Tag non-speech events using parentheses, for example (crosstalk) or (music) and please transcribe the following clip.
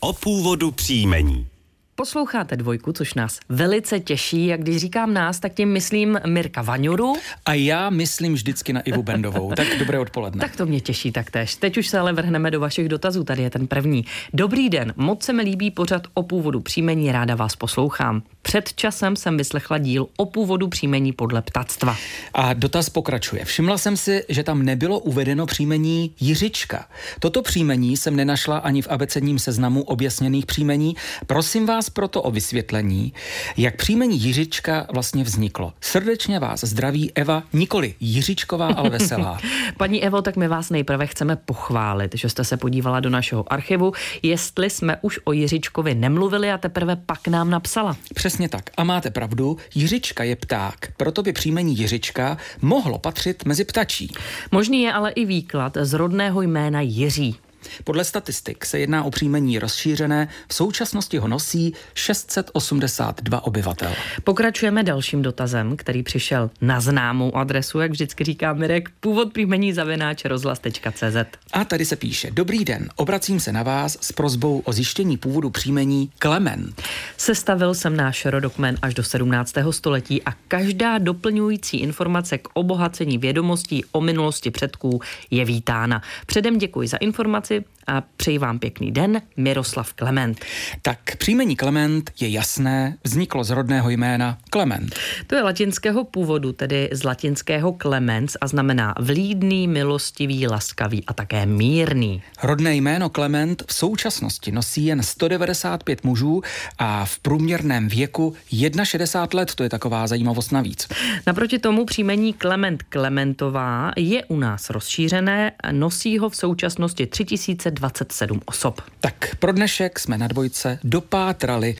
o původu příjmení. Posloucháte dvojku, což nás velice těší. A když říkám nás, tak tím myslím Mirka Vaňuru. A já myslím vždycky na Ivu Bendovou. Tak dobré odpoledne. Tak to mě těší taktéž. Teď už se ale vrhneme do vašich dotazů. Tady je ten první. Dobrý den, moc se mi líbí pořad o původu příjmení, ráda vás poslouchám. Před časem jsem vyslechla díl o původu příjmení podle ptactva. A dotaz pokračuje. Všimla jsem si, že tam nebylo uvedeno příjmení Jiřička. Toto příjmení jsem nenašla ani v abecedním seznamu objasněných příjmení. Prosím vás proto o vysvětlení, jak příjmení Jiřička vlastně vzniklo. Srdečně vás zdraví Eva, nikoli Jiřičková, ale veselá. (laughs) Paní Evo, tak my vás nejprve chceme pochválit, že jste se podívala do našeho archivu, jestli jsme už o Jiřičkovi nemluvili a teprve pak nám napsala. Přesně tak. A máte pravdu, Jiřička je pták, proto by příjmení Jiřička mohlo patřit mezi ptačí. Možný je ale i výklad z rodného jména Jiří. Podle statistik se jedná o příjmení rozšířené, v současnosti ho nosí 682 obyvatel. Pokračujeme dalším dotazem, který přišel na známou adresu, jak vždycky říká Mirek, původ příjmení zavináč rozhlas.cz. A tady se píše, dobrý den, obracím se na vás s prozbou o zjištění původu příjmení Klement. Sestavil jsem náš rodokmen až do 17. století a každá doplňující informace k obohacení vědomostí o minulosti předků je vítána. Předem děkuji za informaci a přeji vám pěkný den, Miroslav Klement. Tak příjmení Klement je jasné, vzniklo z rodného jména Klement. To je latinského původu, tedy z latinského clemens a znamená vlídný, milostivý, laskavý a také mírný. Rodné jméno Klement v současnosti nosí jen 195 mužů a v průměrném věku 61 let, to je taková zajímavost navíc. Naproti tomu příjmení Klement Klementová je u nás rozšířené, nosí ho v současnosti 3027 osob. Tak pro dnešek jsme na dvojce dopátrali